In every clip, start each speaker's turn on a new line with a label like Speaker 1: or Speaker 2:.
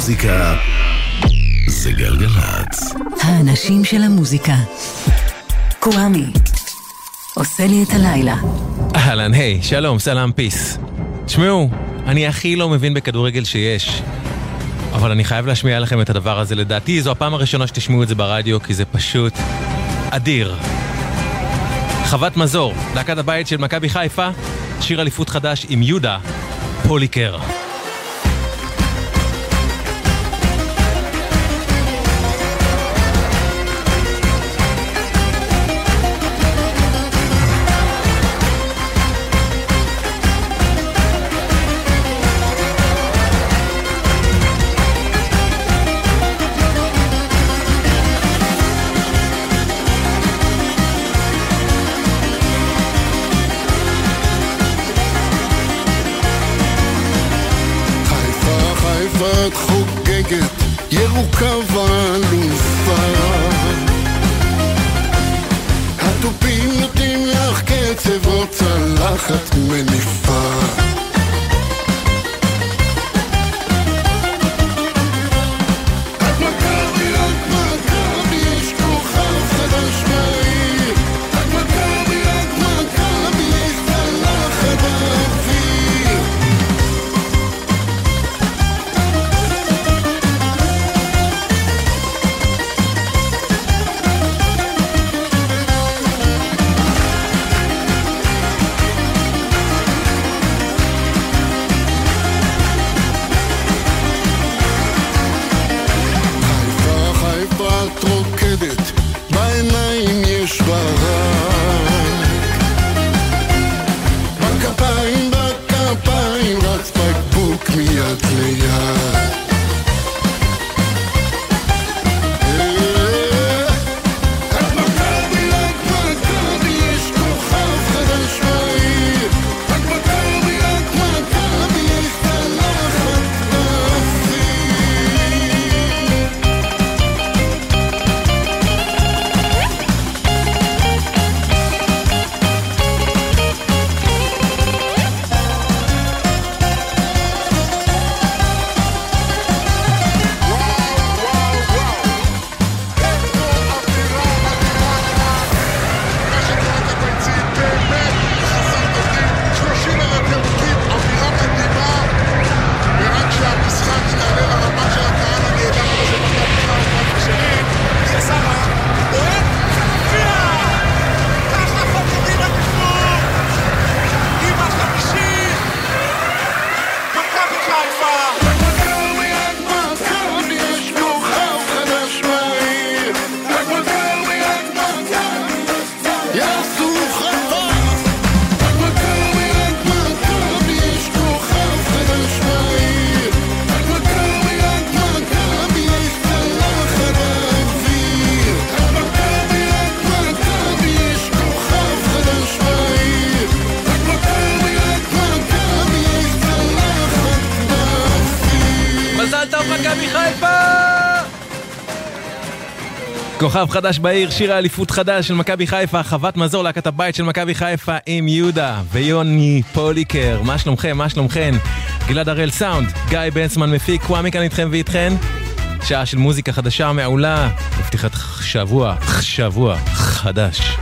Speaker 1: המוזיקה זה גלגלצ.
Speaker 2: האנשים של המוזיקה. קוואמי. עושה לי את הלילה.
Speaker 3: אהלן, היי, שלום, סלאם, פיס. תשמעו, אני הכי לא מבין בכדורגל שיש. אבל אני חייב להשמיע לכם את הדבר הזה. לדעתי זו הפעם הראשונה שתשמעו את זה ברדיו, כי זה פשוט אדיר. חוות מזור, להקת הבית של מכבי חיפה, שיר אליפות חדש עם יהודה פוליקר.
Speaker 4: כוכב חדש בעיר,
Speaker 3: שיר האליפות חדש של מכבי חיפה, חוות מזור להקת הבית של מכבי חיפה עם יהודה ויוני פוליקר. מה שלומכם? מה שלומכן? גלעד הראל סאונד, גיא בנצמן מפיק, קוואמי כאן איתכם ואיתכן. שעה של מוזיקה חדשה מעולה, בפתיחת שבוע, שבוע חדש.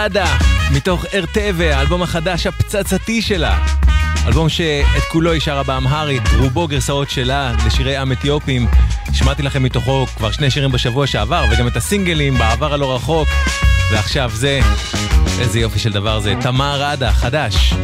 Speaker 5: סעדה, מתוך ארטבה, האלבום החדש הפצצתי שלה. אלבום שאת כולו היא שרה באמהרית, רובו גרסאות שלה לשירי עם אתיופים. שמעתי לכם מתוכו כבר שני שירים בשבוע שעבר, וגם את הסינגלים בעבר הלא רחוק. ועכשיו זה, איזה יופי של דבר זה, תמר עדה, חדש.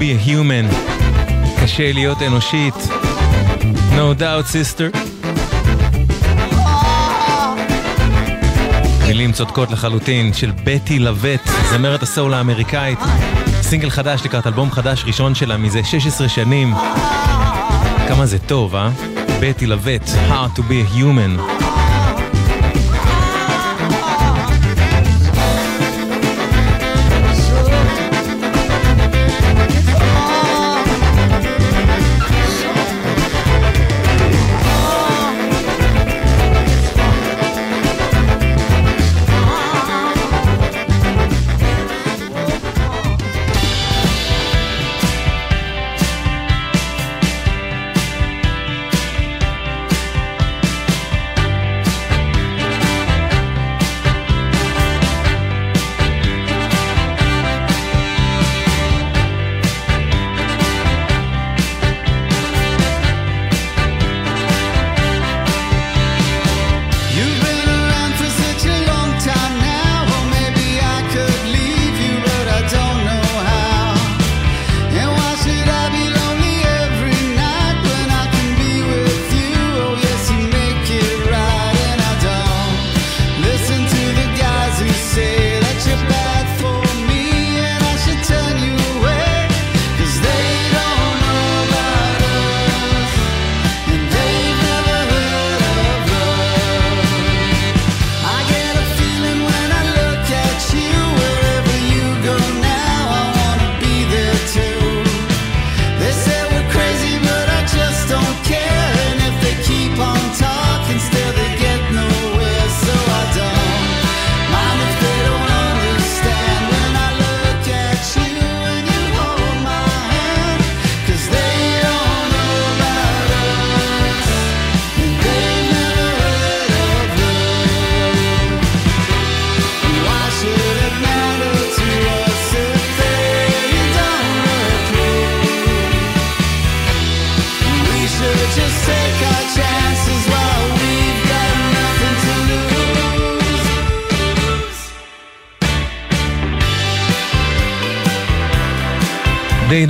Speaker 4: be a human.
Speaker 5: קשה להיות אנושית. No doubt, sister. מילים צודקות לחלוטין של בטי לווט, זמרת הסול האמריקאית. סינגל חדש לקראת אלבום חדש ראשון שלה מזה 16 שנים. כמה זה טוב, אה? בטי לווט, Hard to be a human.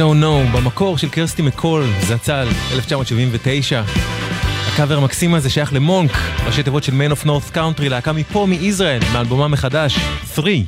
Speaker 6: Don't Know, במקור של קרסטי מקול, זצ"ל, 1979. הקאבר המקסים הזה שייך למונק, ראשי תיבות של Man of North Country, להקה מפה, מישראל, מאלבומה מחדש, 3.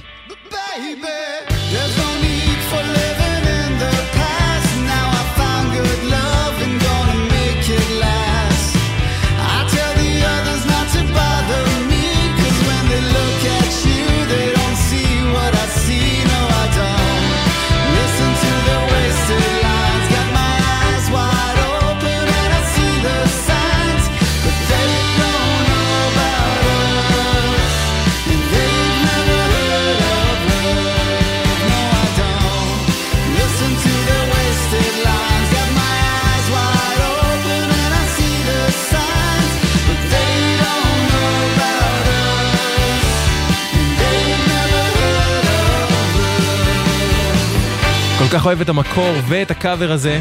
Speaker 6: כל כך אוהב את המקור ואת הקאבר הזה,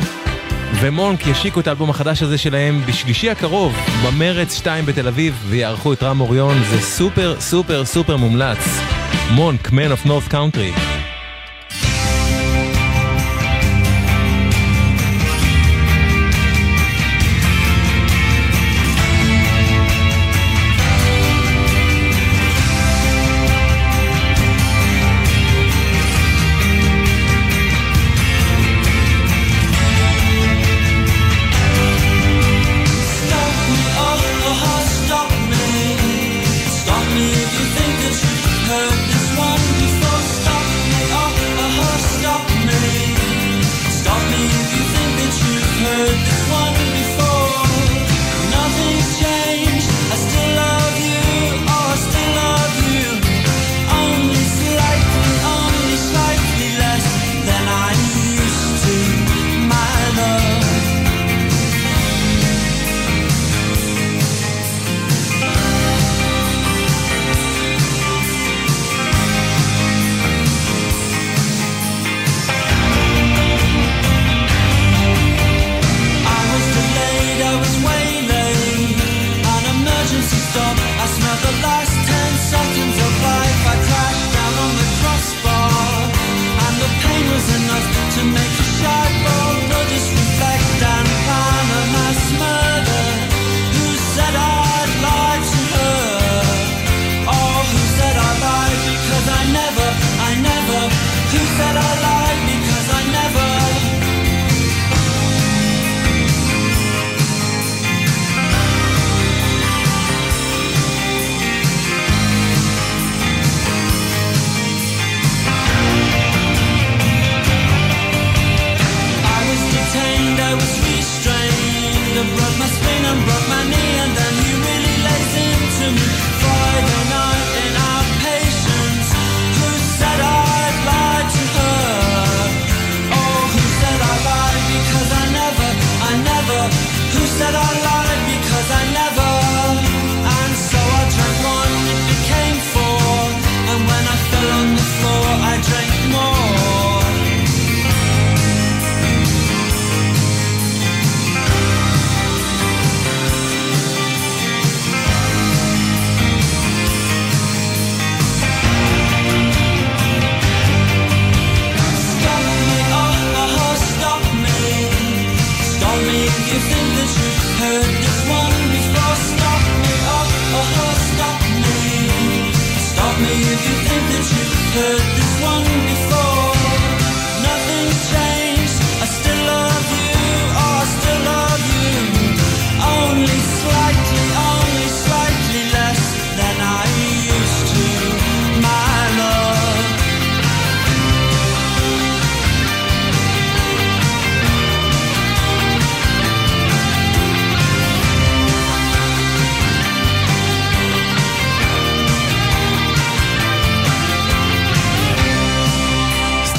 Speaker 6: ומונק ישיקו את האלבום החדש הזה שלהם בשלישי הקרוב, במרץ 2 בתל אביב, ויארחו את רם אוריון, זה סופר סופר סופר מומלץ. מונק, Man of North Country.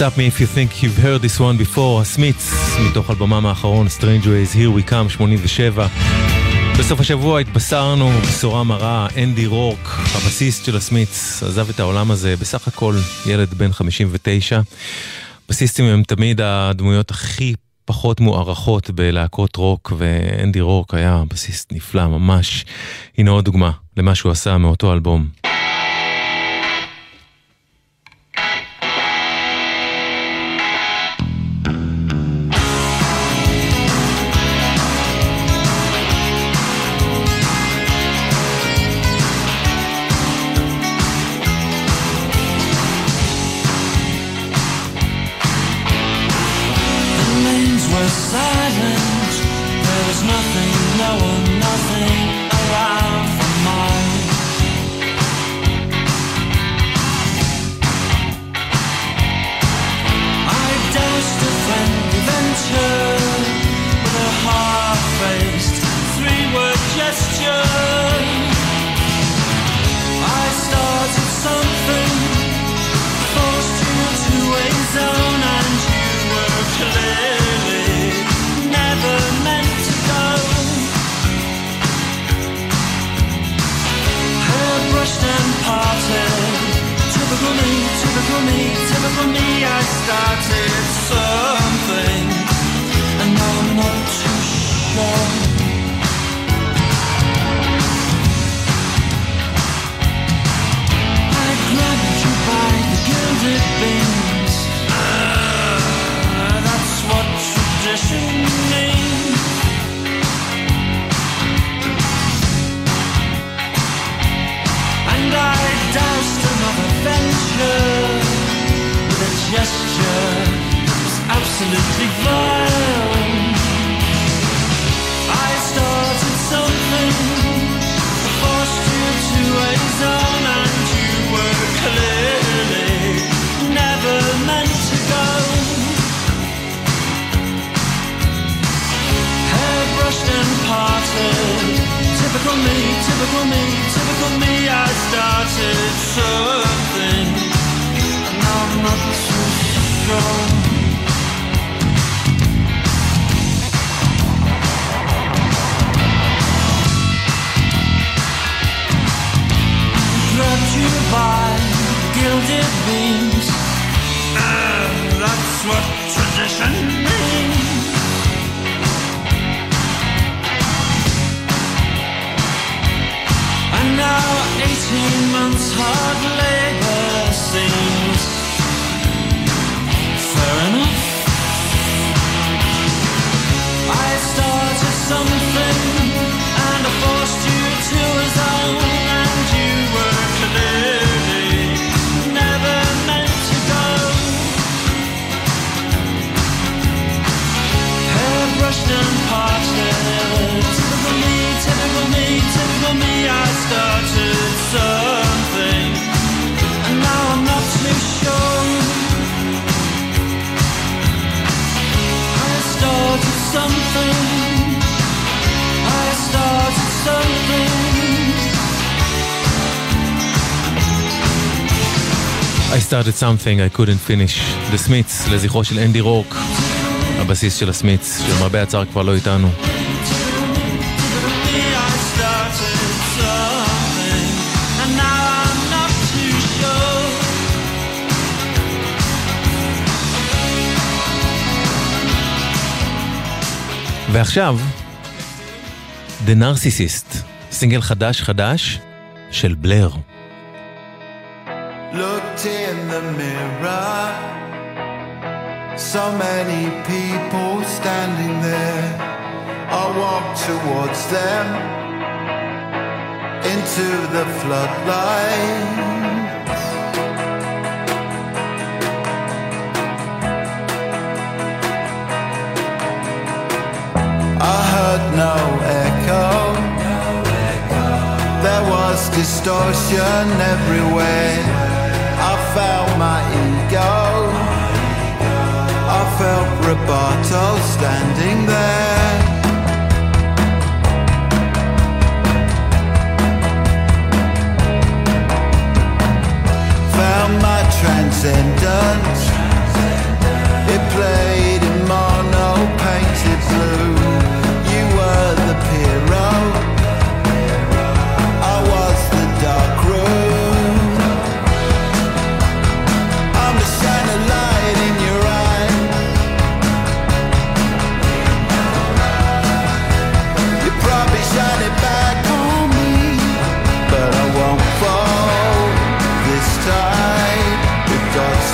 Speaker 4: Stop Me If You Think You've Heard This One Before,
Speaker 6: הסמיץ, מתוך אלבמם האחרון, Strange Ways, Here We Come, 87. בסוף השבוע התבשרנו בשורה מרה, אנדי רורק, הבסיסט של הסמיץ, עזב את העולם הזה, בסך הכל ילד בן 59. בסיסטים הם תמיד הדמויות הכי פחות מוערכות בלהקות רוק, ואנדי רורק היה בסיסט נפלא ממש. הנה עוד דוגמה למה שהוא עשה מאותו אלבום. something, and I'm not you by gilded beams, that's what tradition means. now Eighteen months hard labor seems fair enough. I started something. I started something I
Speaker 4: couldn't finish. The Smiths, לזכרו של אנדי רורק, הבסיס של הסמיץ, שלמרבה הצער כבר לא איתנו. ועכשיו, The Narcissist, סינגל חדש חדש של בלר.
Speaker 7: in the mirror. So many people standing there. I walk towards them into the floodlights. I heard no echo. There was distortion everywhere felt my ego. I felt Roberto standing there. Found my transcendence. It played.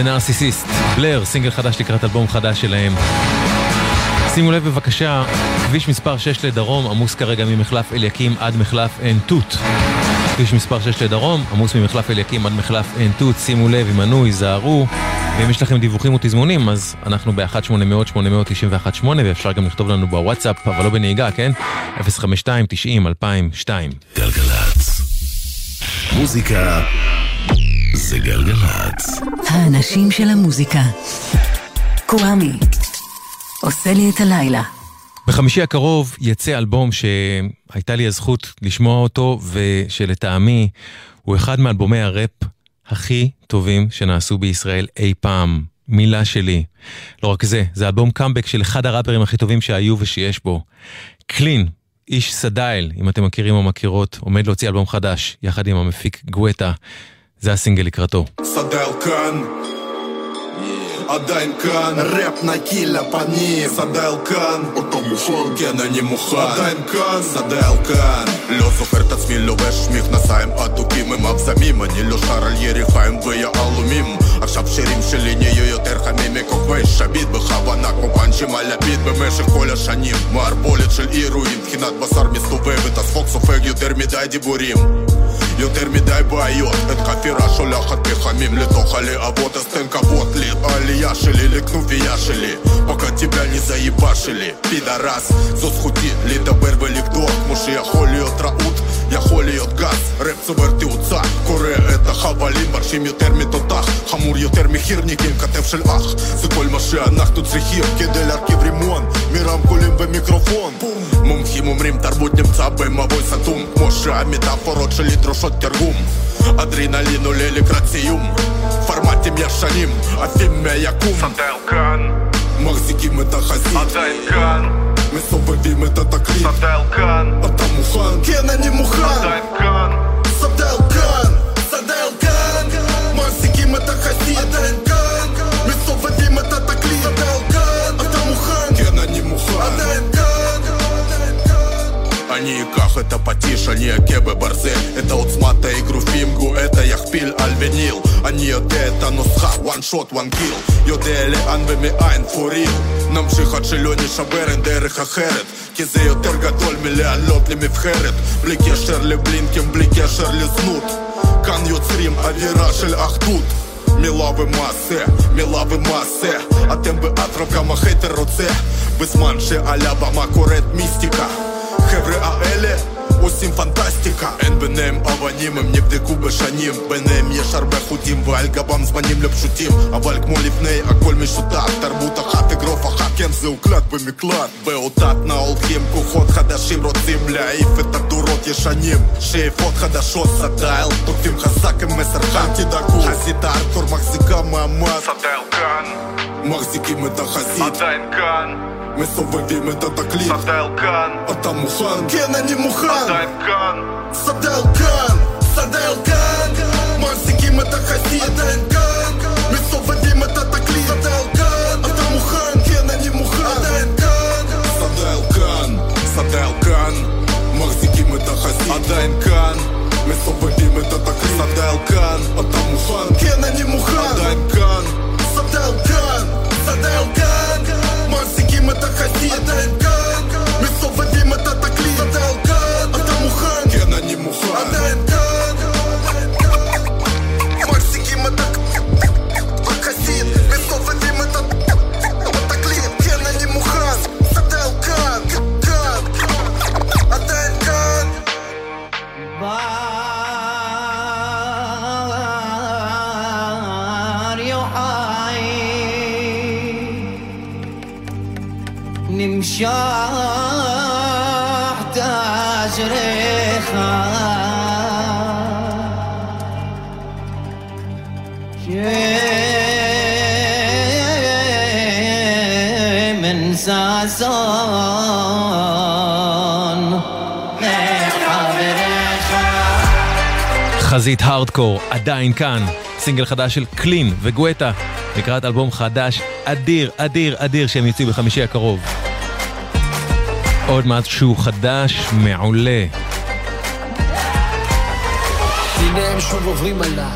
Speaker 7: The
Speaker 4: Narcissist, בלר, סינגל חדש לקראת אלבום חדש שלהם. שימו לב בבקשה, כביש מספר 6 לדרום עמוס כרגע ממחלף אליקים עד מחלף עין תות. כביש מספר 6 לדרום עמוס ממחלף אליקים עד מחלף עין תות, שימו לב, הימנעו, היזהרו. ואם יש לכם דיווחים ותזמונים, אז אנחנו ב-1-800-891-8 ואפשר גם לכתוב לנו בוואטסאפ, אבל לא בנהיגה, כן? 052-90-2002.
Speaker 1: גלגלצ. מוזיקה זה גלגלצ.
Speaker 2: האנשים של המוזיקה. קוואמי. עושה לי את הלילה.
Speaker 4: בחמישי הקרוב יצא אלבום שהייתה לי הזכות לשמוע אותו, ושלטעמי הוא אחד מאלבומי הראפ הכי טובים שנעשו בישראל אי פעם. מילה שלי. לא רק זה, זה אלבום קאמבק של אחד הראפרים הכי טובים שהיו ושיש בו. קלין, איש סדייל, אם אתם מכירים או מכירות, עומד להוציא אלבום חדש, יחד עם המפיק גואטה. זה הסינגל לקראתו.
Speaker 8: סדל כאן. עדיין כאן. ראפ נקי לפנים. סדל כאן. אתה מוכן? כן אני מוכן. עדיין כאן. סדל כאן. לא זוכר את עצמי לובש מכנסיים אדוקים עם אבזמים אני לא שר על יריחיים ויהלומים. עכשיו שירים שלי נהיו יותר חמים מכוכבי שביט. בכוונה כמו פאנצ'ים על הביט במשך כל השנים. מערבולת של אירועים תחינת בשר מסתובבת. הצחוק סופג יותר מדי דיבורים יותר מדי בעיות את חפירה שולחת פחמים לתוך הלהבות אז תן כבוד לי העלייה שלי לכנופיה שלי пока тебя не заебашили פידרס זו זכותי לדבר ולקדוח כמו שיכול להיות רעות יכול להיות גס ראפ צובר תאוצה קורא את החבלים מרשים יותר מתותח חמור יותר מחירניקים כתב של אח זה כל מה שאנחנו צריכים כדי להרכיב רימון מרמקולים ומיקרופון מומחים אומרים תרבות נמצא במבוי סתום כמו שהמטאפורות שלי דרושות תרגום אדרנלין עולה לקראת סיום פורמטים ישנים עפים מהיקום סדל כאן מחזיקים את החזית עדיין כאן מסובבים את התקליט סדל כאן אתה מוכן? כן אני אני אקח את הפטיש, אני אכה בברזל את העוצמת האגרופים, גואטה יכפיל על וניל אני יודע את הנוסחה, one shot, one kill. יודע לאן ומאין, for real. נמשיך עד שלא נשבר, אין דרך אחרת כי זה יותר גדול מלעלות לנבחרת בלי קשר לבלינקים, בלי קשר לזנות כאן יוצרים אווירה של אחדות מילה ומעשה, מילה ומעשה אתם באטרף כמה חייטר רוצה בזמן שעל הבמה קורית מיסטיקה חבר'ה האלה עושים פנטסטיקה. אין ביניהם אבנים, הם נבדקו בשנים. ביניהם יש הרבה חוטים ועל גבם זמנים לא פשוטים. אבל כמו לפני הכל משותף תרבות אחת, אגרוף אחת, כן זה הוקלט במקלט. באותה תנועה הולכים כוחות חדשים רוצים להעיף את הדורות ישנים. שאיפות חדשות סטייל תוקפים חזק עם מסר חם תדאגו חזית הארתור מחזיקה מעמד. סטייל כאן. מחזיקים את החזית. עדיין כאן מסובבים את התקליט סדל כאן אתה מוכן? כן אני מוכן עדיין כאן סדל כאן סדל כאן מחזיקים את החזית עדיין כאן מסובבים את התקליט סדל כאן אתה מוכן? כן אני מוכן עדיין כאן סדל כאן סדל כאן מחזיקים את החזית עדיין כאן מסובבים את התקליט סדל כאן אתה מוכן? כן אני מוכן עדיין כאן סדל כאן סדל כאן מחזיקים את החזית
Speaker 9: نمشاح تاجريخا من ساسون
Speaker 4: חזית הארדקור, עדיין כאן. סינגל חדש של קלין וגואטה, לקראת אלבום חדש אדיר, אדיר, אדיר, שהם יוצאו בחמישי הקרוב. עוד משהו חדש, מעולה.
Speaker 10: הנה הם שוב עוברים עליי,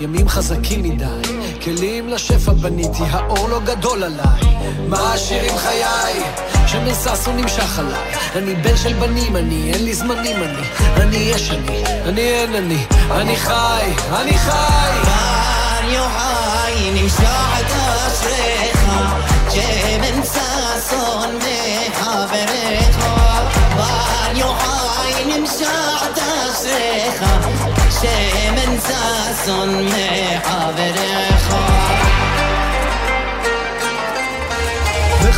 Speaker 10: ימים חזקים מדי, כלים לשפע בניתי, האור לא גדול עליי. מה השיר עם חיי? שמסס נמשך עליי. אני בן של בנים, אני, אין לי זמנים, אני, אני יש אני, אני אין אני, אני חי, אני חי.
Speaker 9: Mario Hai נמשחת אשריך שמנסה אסון מחבריך מריו חי נמשחת אשריך. שמנסה אסון מחבריך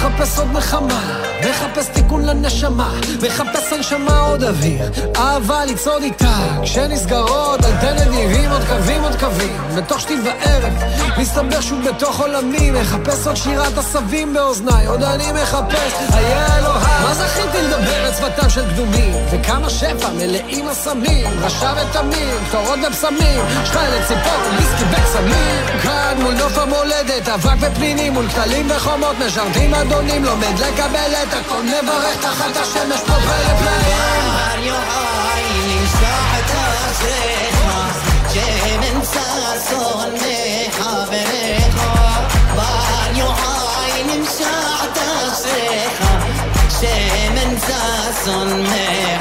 Speaker 10: מחפש עוד נחמה, מחפש תיקון לנשמה, מחפש הנשמה עוד אוויר, אהבה לצעוד איתה, כשנסגרות אנטנות ניבים עוד קווים עוד קווים, בתוך שתי וערב, מסתבר שוב בתוך עולמי, מחפש עוד שירת עשבים באוזניי, עוד אני מחפש, היה אלוהי, מה זכיתי לדבר את שפתם של קדומים, וכמה שפע מלאים אסמים, רשע ותמים, תורות ובשמים, שתיים לציפור, ויסקי וקסמים, כאן מול נוף המולדת, אבק ופנינים, מול כתלים וחומות, משרתים אדונים, לומד לקבל את הכל, מברך תחת השמש, פותחי לפלאים.
Speaker 9: מריו חי נמשחת אשריך שמנסה אסון מחבריך מריו חי נמשחת אשריך שמנסה אסון מחבריך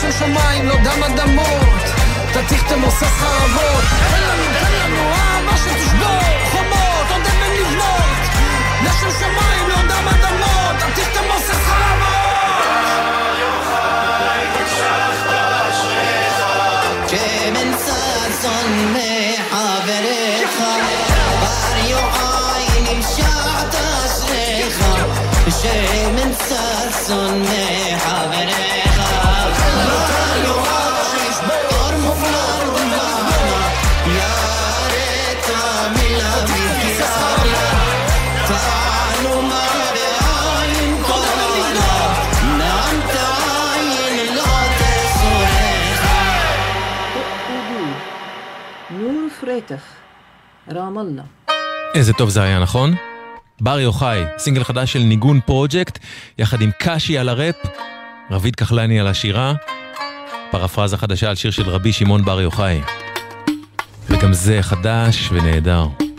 Speaker 10: לשם שמיים, לא דם אדמות, תתיך תמוסס חרבות. תן לנו, תן לנו אהבה שתשבור. חומות, עוד אבן לבנות, לשם שמיים, לא דם אדמות, תתיך תמוסס חרבות.
Speaker 9: שמנסה אסון מחבריך מריו חי נמשחת אשריך. שמנסה אסון מחבריך
Speaker 11: אללה.
Speaker 4: איזה טוב זה היה, נכון? בר יוחאי, סינגל חדש של ניגון פרויקט, יחד עם קשי על הראפ, רביד כחלני על השירה, פרפרזה חדשה על שיר של רבי שמעון בר יוחאי. וגם זה חדש ונהדר.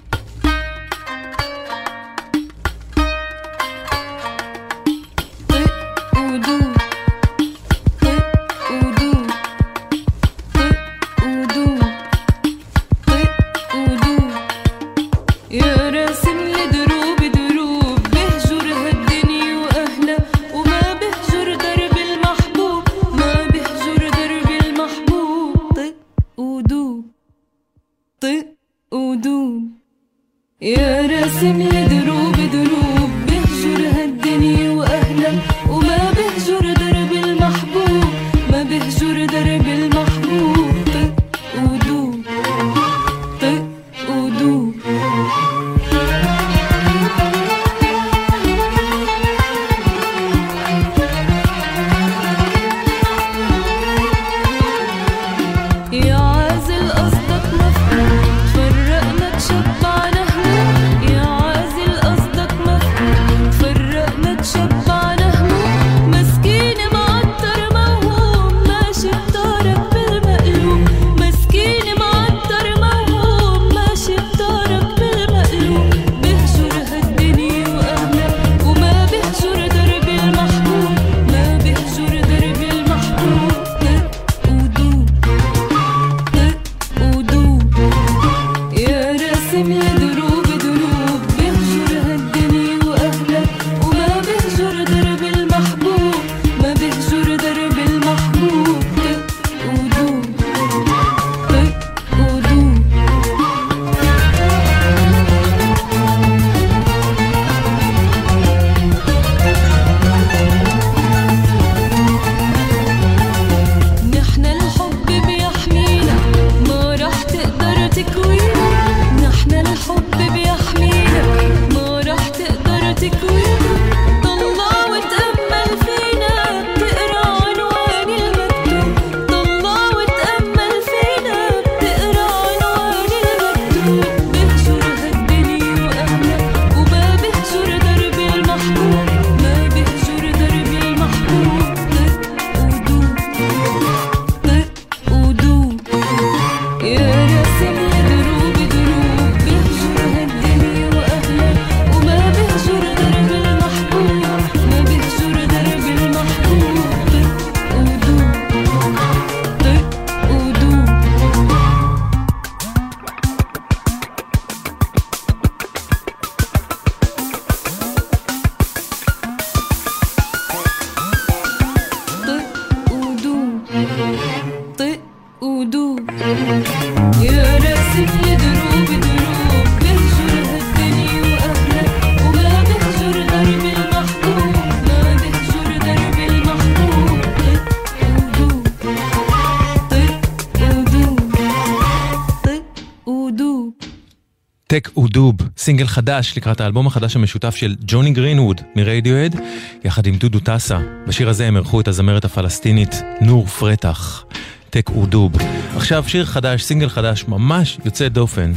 Speaker 4: סינגל חדש לקראת האלבום החדש המשותף של ג'וני גרינווד מרדיואד, יחד עם דודו טסה. בשיר הזה הם אירחו את הזמרת הפלסטינית נור פרטח. טק אודוב. עכשיו שיר חדש, סינגל חדש, ממש יוצא דופן,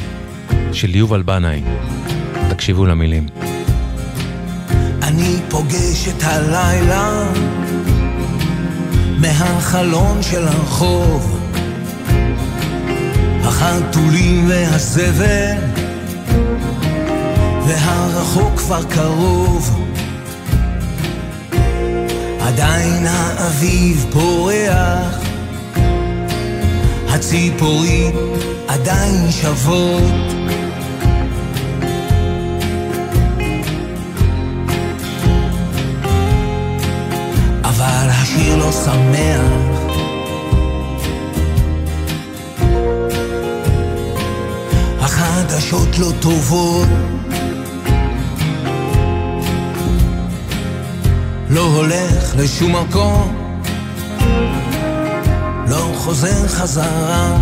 Speaker 4: של יובל בנאי. תקשיבו למילים.
Speaker 12: אני פוגש את הלילה מהחלון של הרחוב החתולים והזבל והרחוק כבר קרוב. עדיין האביב פורח. הציפורים עדיין שוות. אבל השיר לא שמח. החדשות לא טובות לא הולך לשום מקום. לא חוזר חזרה.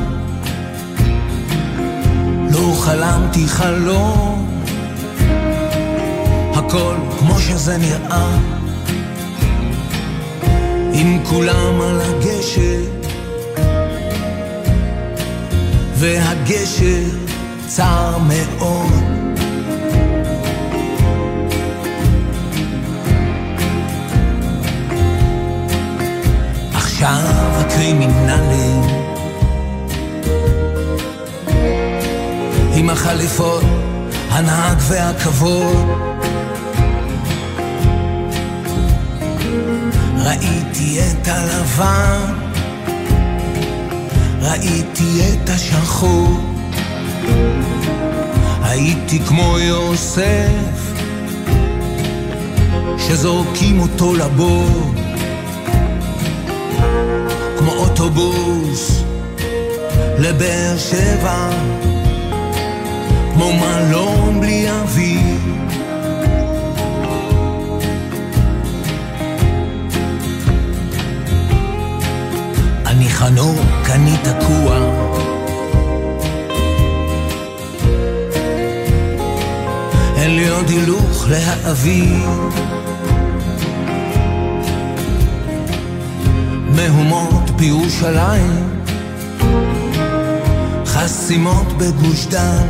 Speaker 12: לא חלמתי חלום. הכל כמו שזה נראה. עם כולם על הגשר. והגשר צר מאוד עכשיו הקרימינלים. עם החליפות, הנהג והכבוד. ראיתי את הלבן, ראיתי את השחור, הייתי כמו יוסף, שזורקים אותו לבור, אוטובוס לבאר שבע, כמו מלון בלי אוויר. אני חנוק, אני תקוע. אין לי עוד הילוך להעביר. מהומות בירושלים, חסימות בגוש דן,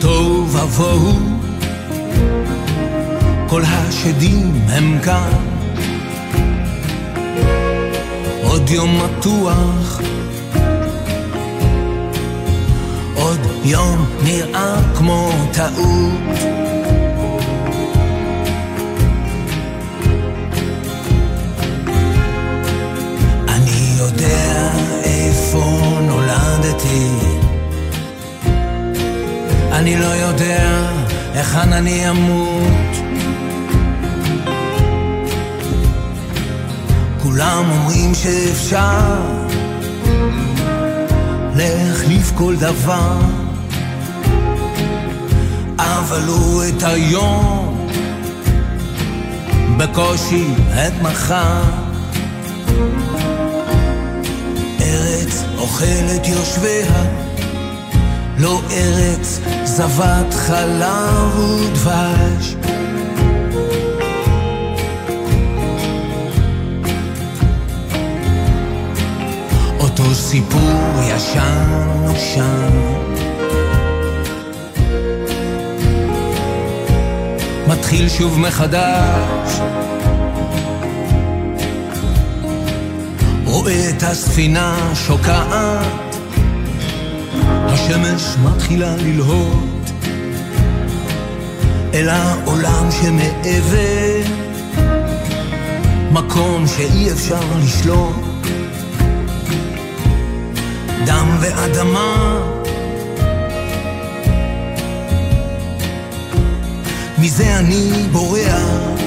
Speaker 12: תוהו ובוהו, כל השדים הם כאן. עוד יום מתוח, עוד יום נראה כמו טעות. אני לא יודע היכן אני אמות. כולם אומרים שאפשר להחליף כל דבר, אבל לא את היום, בקושי את מחר. ארץ אוכלת יושביה, לא ארץ זבת חלב ודבש. אותו סיפור ישן נושן. מתחיל שוב מחדש. רואה את הספינה שוקעת, השמש מתחילה ללהות אל העולם שמעבר, מקום שאי אפשר לשלוט. דם ואדמה. מזה אני בורח.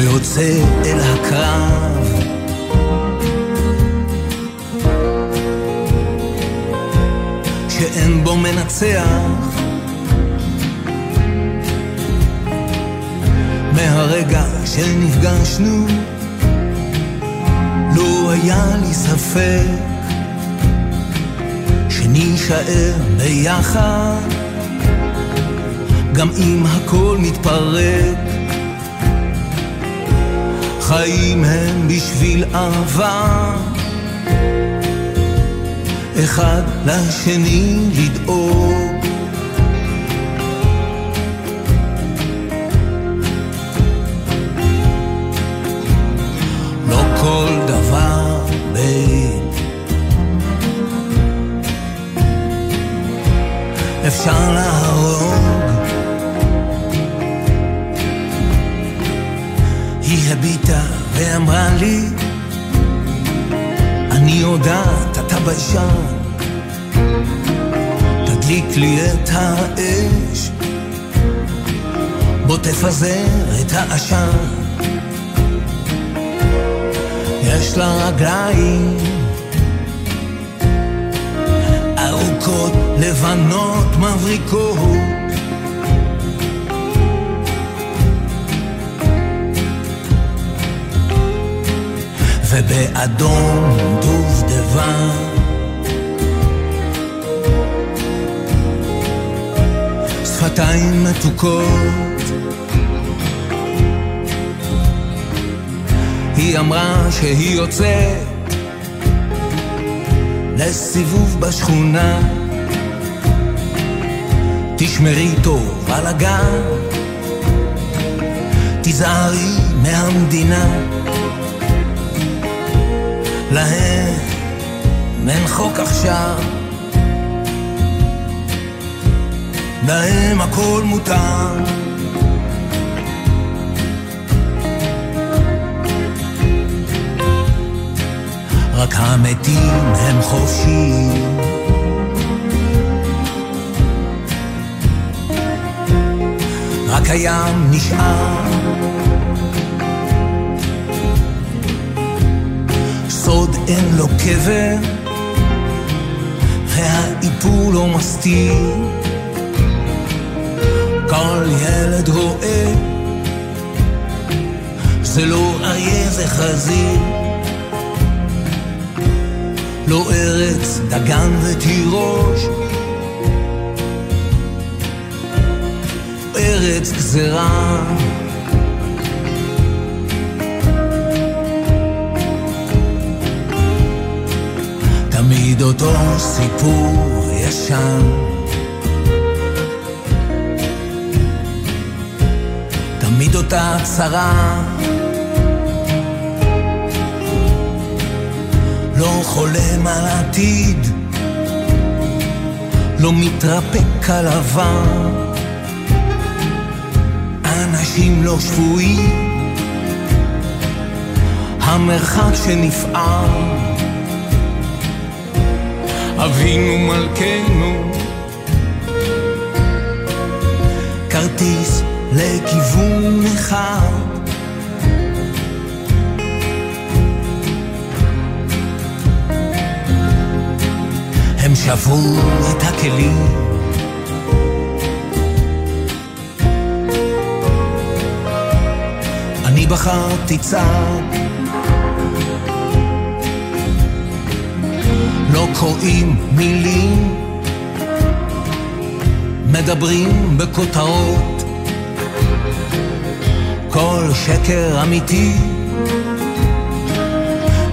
Speaker 12: יוצא אל הקרב. שאין בו מנצח. מהרגע שנפגשנו לא היה לי ספק שנישאר ביחד גם אם הכל מתפרק חיים הם בשביל אהבה. אחד לשני לדאוג שפתיים מתוקות. היא אמרה שהיא יוצאת לסיבוב בשכונה. תשמרי טוב על הגן תיזהרי מהמדינה. להם אין חוק עכשיו להם הכל מותר. רק המתים הם חופשיים. רק הים נשאר. סוד אין לו קבר והאיפור לא מסתיר כל ילד רואה. זה לא אריה זה חזיר. לא ארץ דגן ותירוש. ארץ גזרה. תמיד אותו סיפור ישן תמיד אותה צרה. לא חולם על העתיד לא מתרפק על עבר. אנשים לא שפויים המרחק שנפער. אבינו מלכנו כרטיס לכיוון אחד. הם שברו את הכלים. אני בחרתי צד לא קוראים מילים. מדברים בכותרות כל שקר אמיתי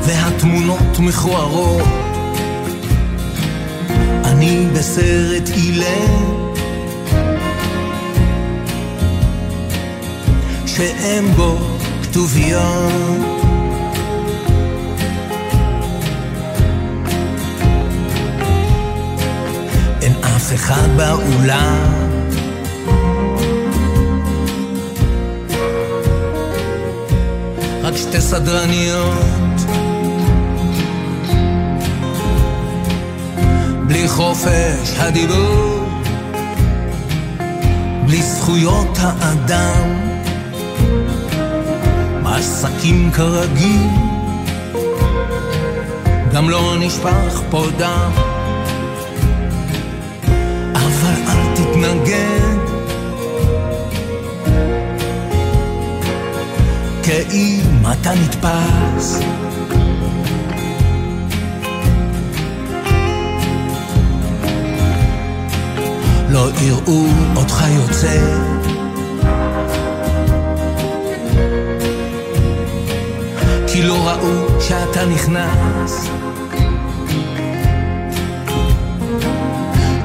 Speaker 12: והתמונות מכוערות. אני בסרט אילם שאין בו כתוביות אין אף אחד באולם רק שתי סדרניות. בלי חופש הדיבור בלי זכויות האדם. עסקים כרגיל גם לא נשפך פה דם אתה נתפס. לא יראו אותך יוצא. כי לא ראו שאתה נכנס.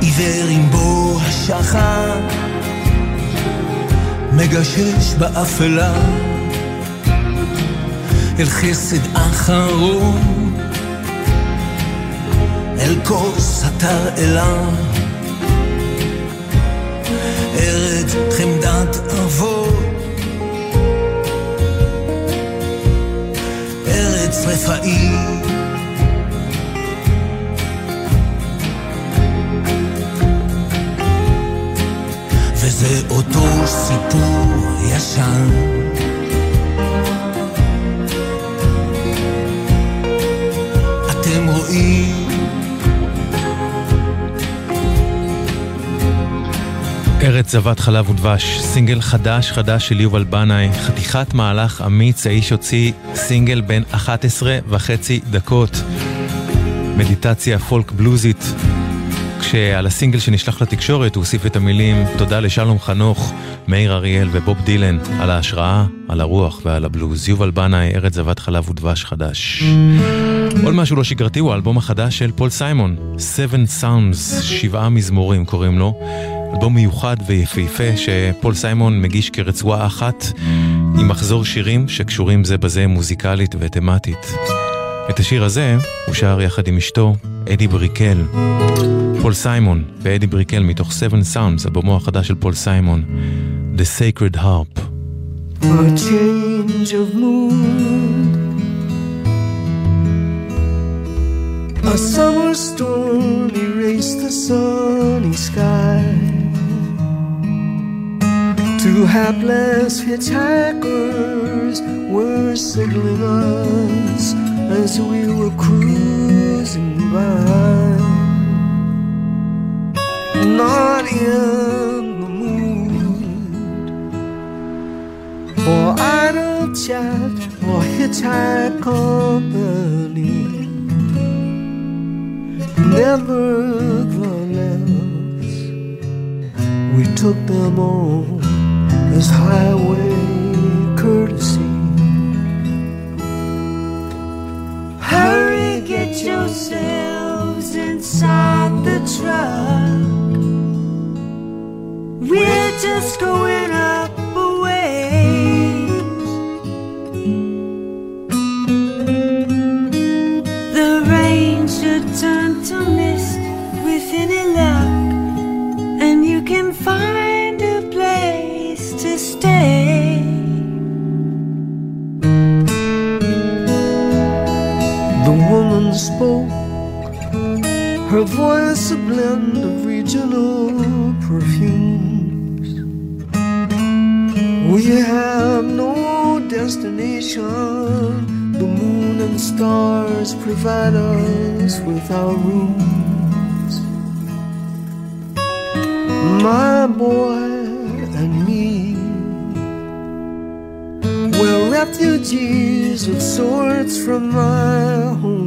Speaker 12: עיוור עם בוא השחר, מגשש באפלה. אל חסד אחרון, אל כוס התרעלה. ארץ חמדת אבות, ארץ רפאים. וזה אותו סיפור ישן. רואים
Speaker 4: ארץ זבת חלב ודבש, סינגל חדש חדש של יובל בנאי, חתיכת מהלך אמיץ, האיש הוציא סינגל בן 11 וחצי דקות. מדיטציה פולק בלוזית, כשעל הסינגל שנשלח לתקשורת הוא הוסיף את המילים תודה לשלום חנוך, מאיר אריאל ובוב דילן על ההשראה, על הרוח ועל הבלוז. יובל בנאי, ארץ זבת חלב ודבש חדש. עוד משהו לא שגרתי הוא האלבום החדש של פול סיימון, Seven Psalms, שבעה מזמורים קוראים לו. אלבום מיוחד ויפהפה שפול סיימון מגיש כרצועה אחת עם מחזור שירים שקשורים זה בזה מוזיקלית ותמטית. את השיר הזה הוא שר יחד עם אשתו, אדי בריקל. פול סיימון ואדי בריקל מתוך Seven Psalms, אלבומו החדש של פול סיימון, The Sacred Harp.
Speaker 13: a change of mood. A summer storm erased the sunny sky. Two hapless hitchhikers were signaling us as we were cruising by. Not in the mood for idle chat or hitchhike company. Nevertheless, we took them on as highway courtesy.
Speaker 6: Hurry, get yourselves inside the truck. We're just going up
Speaker 13: her voice a blend of regional perfumes. We have no destination. The moon and the stars provide us with our rooms. My boy and me we're refugees of sorts from my hometown.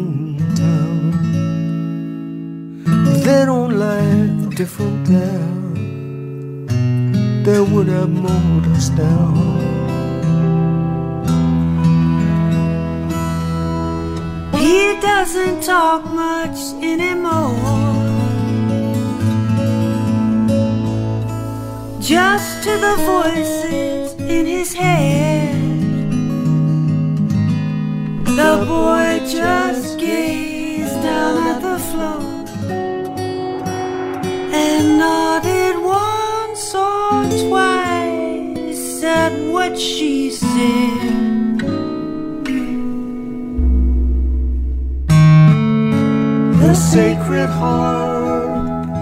Speaker 13: They don't like different there. They would have mowed us down.
Speaker 6: He doesn't talk much anymore. Just to the voices in his head. The boy just gazed down at the floor and nodded once or twice at what she said.
Speaker 13: The sacred harp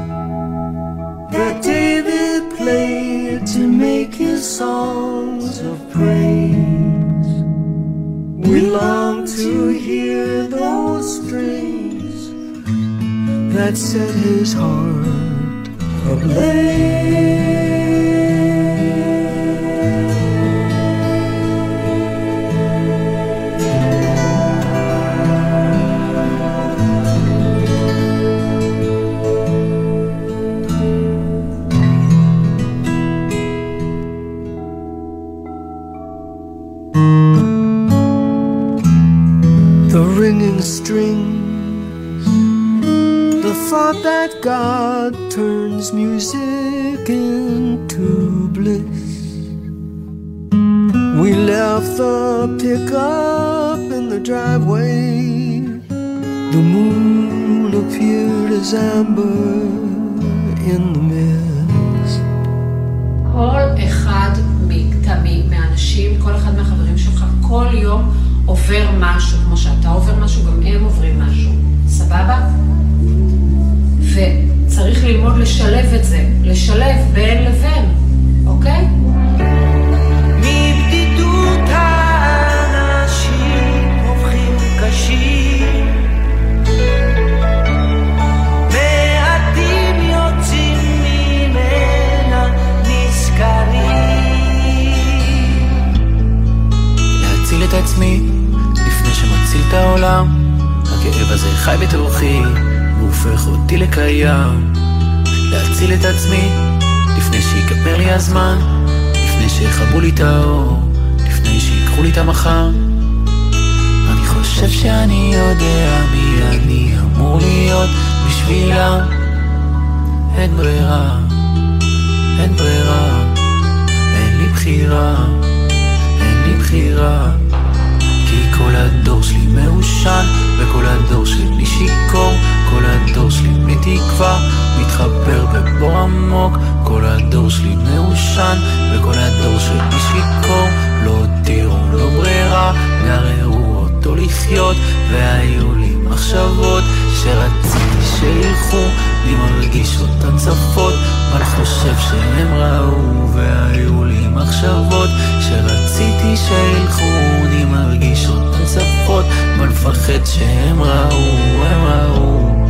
Speaker 13: that David played to make his songs of praise. We long to hear those strings that set his heart the ringing strings thought that God turns music into bliss. We left the pickup in the driveway. The moon appeared as amber in the mist.
Speaker 14: כל אחד מהאנשים, כל אחד מהחברים שלך, כל יום עובר משהו, כמו שאתה עובר משהו, גם הם עוברים משהו, סבבה? וצריך ללמוד לשלב את זה, לשלב בין לבין, אוקיי?
Speaker 6: את עצמי לפני שמציל את העולם הכאב הזה חי בתוכי והופך אותי לקיים. להציל את עצמי לפני שיגמר לי הזמן לפני שיכבו לי את האור לפני שיקחו לי את המחר. אני חושב שאני יודע מי אני אמור להיות בשבילם. אין ברירה אין ברירה אין לי בחירה אין לי בחירה. כי כל הדור שלי מעושן וכל הדור שלי שיכור כל הדור שלי בלי תקווה מתחבר בבור עמוק. כל הדור שלי מעושן וכל הדור שלי שיכור. לא הותירו לו ברירה גררו אותו לחיות. והיו לי מחשבות שרציתי שילכו. אני מרגיש אותן צפות אבל חושב שהם ראו? והיו לי מחשבות שרציתי שילכו. אני מרגיש אותן צפות אבל מפחד שהם ראו, הם ראו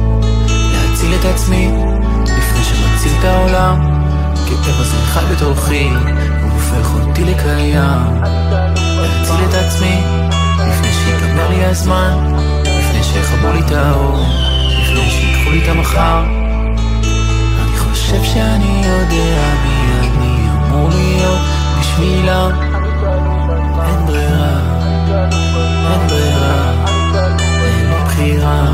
Speaker 6: להציל את עצמי. לפני שמציל את העולם כאב הזה חי בתוכי הוא הופך אותי לקיים. להציל את עצמי לפני שיגמר לי הזמן לפני שיכבו לי את האור לפני שיקחו לי את המחר. אני חושב שאני יודע מי אני אמור להיות בשבילם. אין ברירה אין ברירה אין בחירה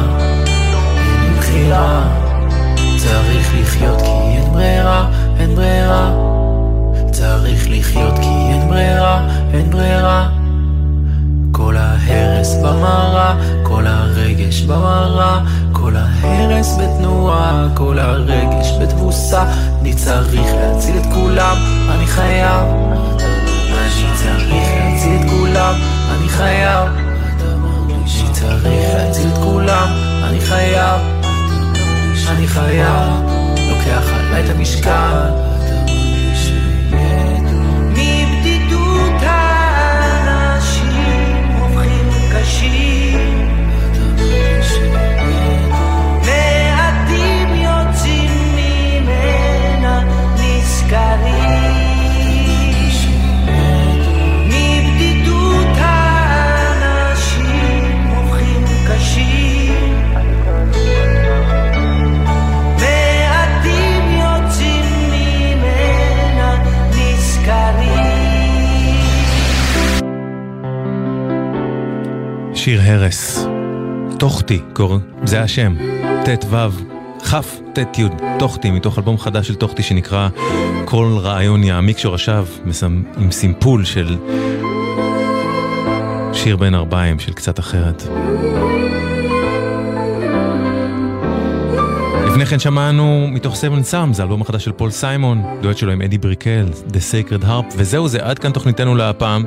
Speaker 6: אין בחירה צריך לחיות כי אין ברירה אין ברירה צריך לחיות כי אין ברירה אין ברירה כל ההרס במראה, כל הרגש במראה, כל ההרס בתנועה, כל הרגש בתבוסה. אני צריך להציל את כולם, אני חייב. אני צריך להציל את כולם, אני חייב. אני צריך להציל את כולם, אני חייב. אני חייב. לוקח עליי את המשקל.
Speaker 4: שיר הרס. תוכתי, קוראים, זה השם. ט"ו, כ', ט', י', תוכתי, מתוך אלבום חדש של תוכתי שנקרא כל רעיון יעמיק שורשיו, עם סימפול של שיר בן ארבעים של קצת אחרת. לפני כן שמענו מתוך סבן סאם, זה האלבום החדש של פול סיימון, דואט שלו עם אדי בריקל, The Sacred Harp, וזהו זה, עד כאן תוכניתנו להפעם.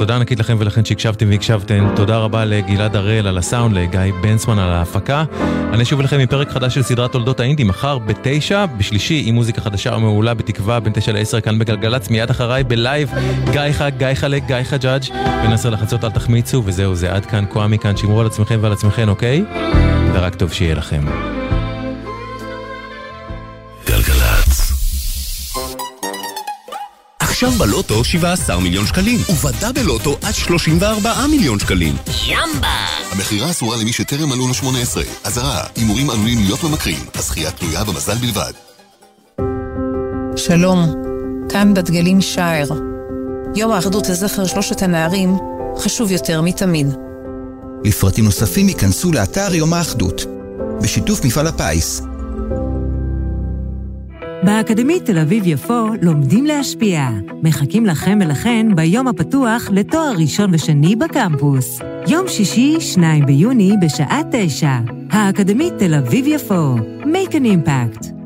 Speaker 4: תודה ענקית לכם ולכן שהקשבתם והקשבתן, תודה רבה לגלעד הראל על הסאונד, לגיא בנסמן על ההפקה. אני אשוב אליכם עם פרק חדש של סדרת תולדות האינדי, מחר בתשע, בשלישי עם מוזיקה חדשה ומעולה בתקווה בין תשע לעשר כאן בגלגלצ, מיד אחריי בלייב, גיא חג, גיא חלק, גיא חג'אג', עשר לחצות אל תחמיצו, וזהו זה, עד כאן, קוואמי כאן, שמרו על עצמכם ועל עצמכן, אוקיי? ורק טוב שיהיה לכם.
Speaker 1: גלגלצ. עכשיו בלוטו 17 מיליון שקלים, ובדה בלוטו עד 34 מיליון שקלים.
Speaker 15: ימבה! המכירה אסורה למי שטרם מלאו לו 18. אזהרה, הימורים עלולים להיות ממכרים. הזכייה תלויה במזל בלבד.
Speaker 16: שלום, כאן בת גלים שער. יום האחדות לזכר שלושת הנערים חשוב יותר מתמיד.
Speaker 17: לפרטים נוספים ייכנסו לאתר יום האחדות, בשיתוף מפעל הפיס,
Speaker 18: באקדמית תל אביב-יפו לומדים להשפיע. מחכים לכם ולכן ביום הפתוח לתואר ראשון ושני בקמפוס. יום שישי, 2 ביוני, בשעה 9. האקדמית תל אביב-יפו. Make an impact.